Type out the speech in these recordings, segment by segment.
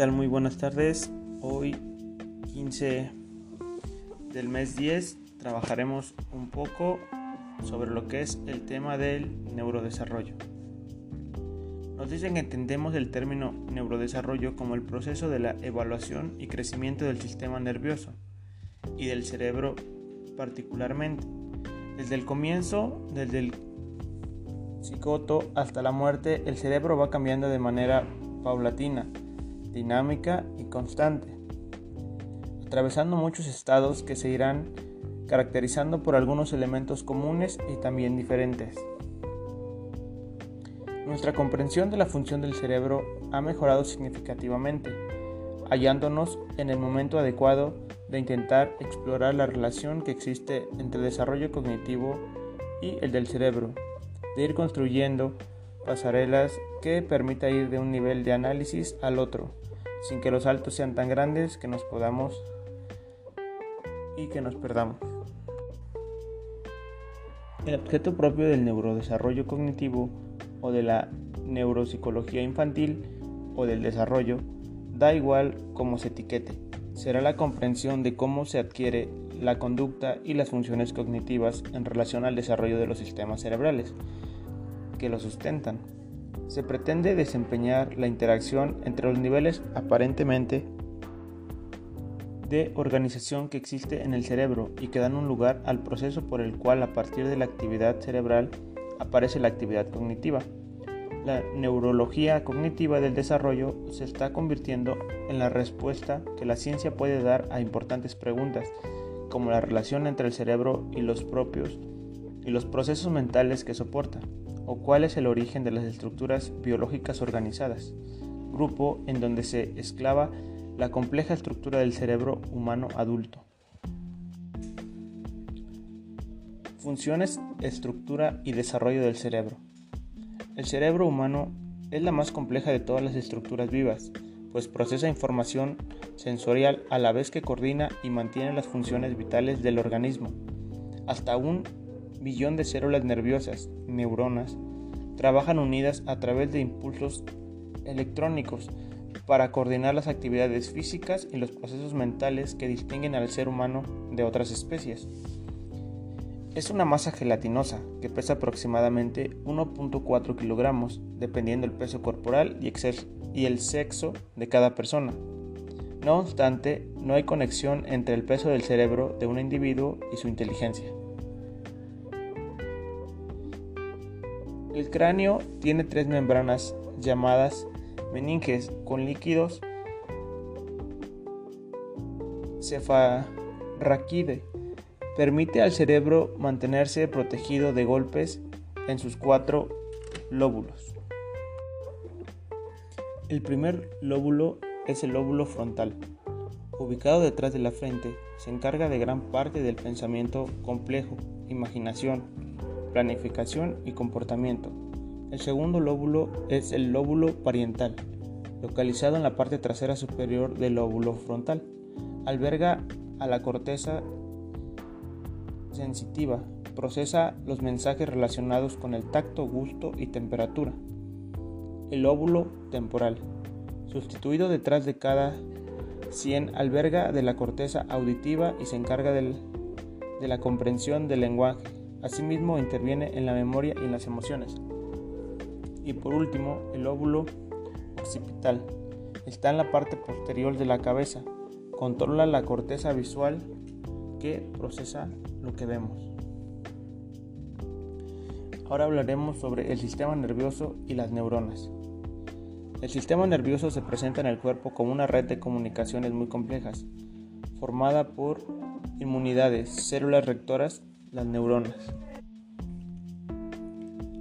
tal? Muy buenas tardes. Hoy 15 del mes 10 trabajaremos un poco sobre lo que es el tema del neurodesarrollo. Nos dicen que entendemos el término neurodesarrollo como el proceso de la evaluación y crecimiento del sistema nervioso y del cerebro particularmente. Desde el comienzo, desde el cigoto hasta la muerte, el cerebro va cambiando de manera paulatina, dinámica y constante, atravesando muchos estados que se irán caracterizando por algunos elementos comunes y también diferentes. Nuestra comprensión de la función del cerebro ha mejorado significativamente, hallándonos en el momento adecuado de intentar explorar la relación que existe entre el desarrollo cognitivo y el del cerebro, de ir construyendo pasarelas que permita ir de un nivel de análisis al otro, sin que los saltos sean tan grandes que nos podamos y que nos perdamos. El objeto propio del neurodesarrollo cognitivo o de la neuropsicología infantil o del desarrollo da igual cómo se etiquete. Será la comprensión de cómo se adquiere la conducta y las funciones cognitivas en relación al desarrollo de los sistemas cerebrales que lo sustentan. Se pretende desempeñar la interacción entre los niveles aparentemente de organización que existe en el cerebro y que dan un lugar al proceso por el cual a partir de la actividad cerebral aparece la actividad cognitiva. La neurología cognitiva del desarrollo se está convirtiendo en la respuesta que la ciencia puede dar a importantes preguntas, como la relación entre el cerebro y los propios y los procesos mentales que soporta o cuál es el origen de las estructuras biológicas organizadas, grupo en donde se esclava la compleja estructura del cerebro humano adulto. Funciones, estructura y desarrollo del cerebro. El cerebro humano es la más compleja de todas las estructuras vivas, pues procesa información sensorial a la vez que coordina y mantiene las funciones vitales del organismo. Hasta un billón de células nerviosas, neuronas, trabajan unidas a través de impulsos electrónicos para coordinar las actividades físicas y los procesos mentales que distinguen al ser humano de otras especies. Es una masa gelatinosa que pesa aproximadamente 1.4 kilogramos, dependiendo del peso corporal y el sexo de cada persona. No obstante, no hay conexión entre el peso del cerebro de un individuo y su inteligencia. El cráneo tiene tres membranas llamadas meninges con líquidos cefarraquide. Permite al cerebro mantenerse protegido de golpes en sus cuatro lóbulos. El primer lóbulo es el lóbulo frontal. Ubicado detrás de la frente, se encarga de gran parte del pensamiento complejo, imaginación, planificación y comportamiento. El segundo lóbulo es el lóbulo parietal, localizado en la parte trasera superior del lóbulo frontal. Alberga a la corteza sensitiva, procesa los mensajes relacionados con el tacto, gusto y temperatura. El lóbulo temporal, sustituido detrás de cada 100, alberga de la corteza auditiva y se encarga de la comprensión del lenguaje, Asimismo interviene en la memoria y en las emociones. Y por último, el óvulo occipital. Está en la parte posterior de la cabeza. Controla la corteza visual que procesa lo que vemos. Ahora hablaremos sobre el sistema nervioso y las neuronas. El sistema nervioso se presenta en el cuerpo como una red de comunicaciones muy complejas, formada por inmunidades, células rectoras las neuronas.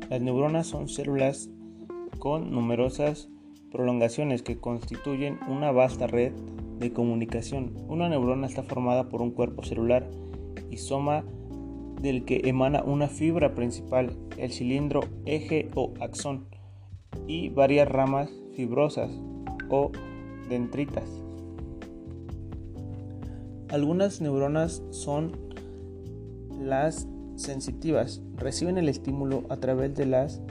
Las neuronas son células con numerosas prolongaciones que constituyen una vasta red de comunicación. Una neurona está formada por un cuerpo celular y soma del que emana una fibra principal, el cilindro eje o axón, y varias ramas fibrosas o dendritas. Algunas neuronas son las sensitivas reciben el estímulo a través de las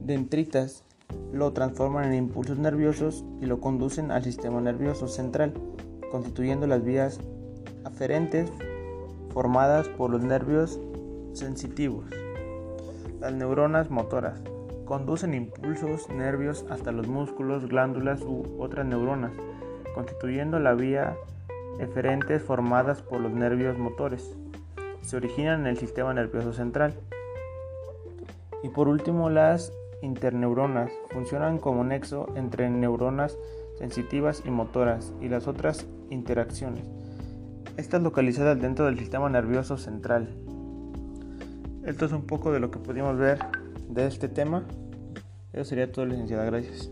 dendritas lo transforman en impulsos nerviosos y lo conducen al sistema nervioso central, constituyendo las vías aferentes formadas por los nervios sensitivos. Las neuronas motoras conducen impulsos nervios hasta los músculos, glándulas u otras neuronas, constituyendo la vía eferentes formadas por los nervios motores. Se originan en el sistema nervioso central. Y por último, las interneuronas funcionan como nexo entre neuronas sensitivas y motoras y las otras interacciones. Estas localizadas dentro del sistema nervioso central. Esto es un poco de lo que pudimos ver de este tema. Eso sería todo, licenciada. Gracias.